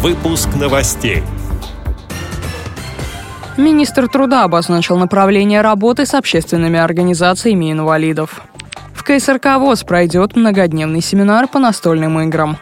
Выпуск новостей. Министр труда обозначил направление работы с общественными организациями инвалидов. В КСРК ВОЗ пройдет многодневный семинар по настольным играм.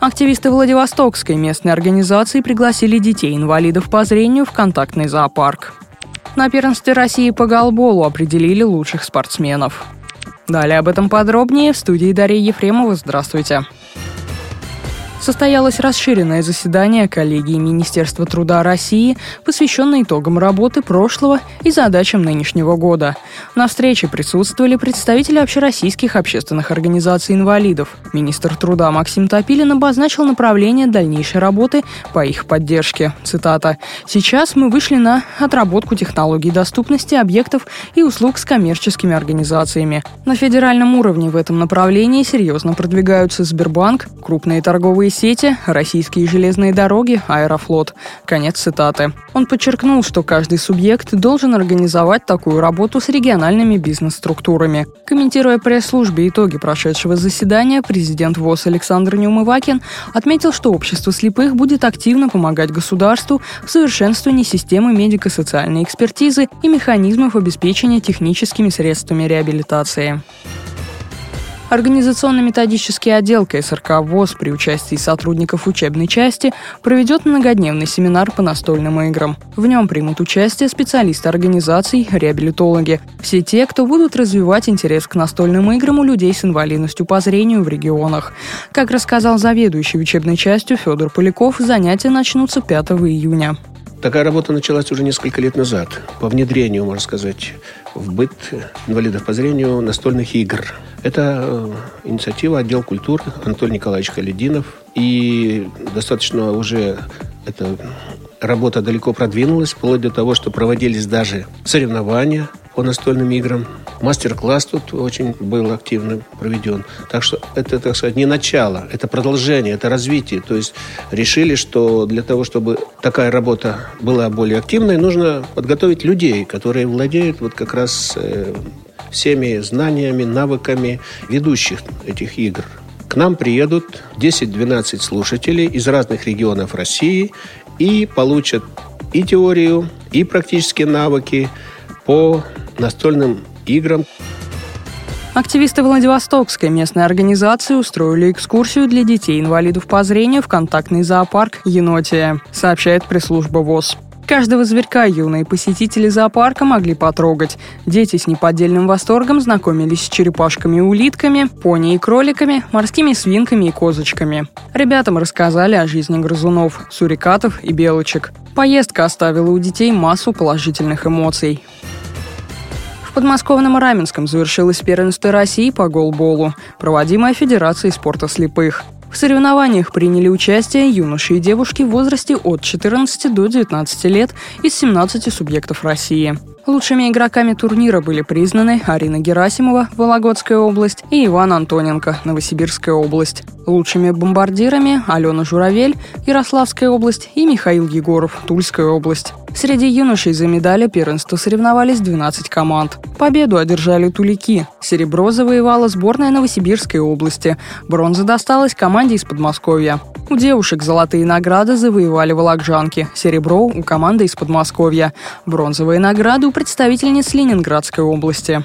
Активисты Владивостокской местной организации пригласили детей-инвалидов по зрению в контактный зоопарк. На первенстве России по голболу определили лучших спортсменов. Далее об этом подробнее в студии Дарья Ефремова. Здравствуйте. Состоялось расширенное заседание коллегии Министерства труда России, посвященное итогам работы прошлого и задачам нынешнего года. На встрече присутствовали представители общероссийских общественных организаций инвалидов. Министр труда Максим Топилин обозначил направление дальнейшей работы по их поддержке. Цитата. «Сейчас мы вышли на отработку технологий доступности объектов и услуг с коммерческими организациями. На федеральном уровне в этом направлении серьезно продвигаются Сбербанк, крупные торговые сети, российские железные дороги, Аэрофлот. Конец цитаты. Он подчеркнул, что каждый субъект должен организовать такую работу с региональными бизнес-структурами. Комментируя пресс-службе итоги прошедшего заседания, президент ВОЗ Александр Неумывакин отметил, что общество слепых будет активно помогать государству в совершенствовании системы медико-социальной экспертизы и механизмов обеспечения техническими средствами реабилитации. Организационно-методический отдел КСРК ВОЗ при участии сотрудников учебной части проведет многодневный семинар по настольным играм. В нем примут участие специалисты организаций, реабилитологи. Все те, кто будут развивать интерес к настольным играм у людей с инвалидностью по зрению в регионах. Как рассказал заведующий учебной частью Федор Поляков, занятия начнутся 5 июня. Такая работа началась уже несколько лет назад по внедрению, можно сказать, в быт инвалидов по зрению настольных игр. Это э, инициатива отдел культуры Анатолий Николаевич Халидинов. И достаточно уже эта работа далеко продвинулась, вплоть до того, что проводились даже соревнования по настольным играм. Мастер-класс тут очень был активно проведен. Так что это, так сказать, не начало, это продолжение, это развитие. То есть решили, что для того, чтобы такая работа была более активной, нужно подготовить людей, которые владеют вот как раз э, всеми знаниями, навыками ведущих этих игр. К нам приедут 10-12 слушателей из разных регионов России и получат и теорию, и практические навыки по настольным играм. Активисты Владивостокской местной организации устроили экскурсию для детей-инвалидов по зрению в контактный зоопарк «Енотия», сообщает пресс-служба ВОЗ. Каждого зверька юные посетители зоопарка могли потрогать. Дети с неподдельным восторгом знакомились с черепашками и улитками, пони и кроликами, морскими свинками и козочками. Ребятам рассказали о жизни грызунов, сурикатов и белочек. Поездка оставила у детей массу положительных эмоций. В подмосковном Раменском завершилось первенство России по голболу, проводимое Федерацией спорта слепых. В соревнованиях приняли участие юноши и девушки в возрасте от 14 до 19 лет из 17 субъектов России. Лучшими игроками турнира были признаны Арина Герасимова, Вологодская область, и Иван Антоненко, Новосибирская область. Лучшими бомбардирами Алена Журавель, Ярославская область и Михаил Егоров, Тульская область. Среди юношей за медали первенства соревновались 12 команд. Победу одержали тулики. Серебро завоевала сборная Новосибирской области. Бронза досталась команде из Подмосковья. У девушек золотые награды завоевали волокжанки. Серебро у команды из Подмосковья. Бронзовые награды у представительниц Ленинградской области.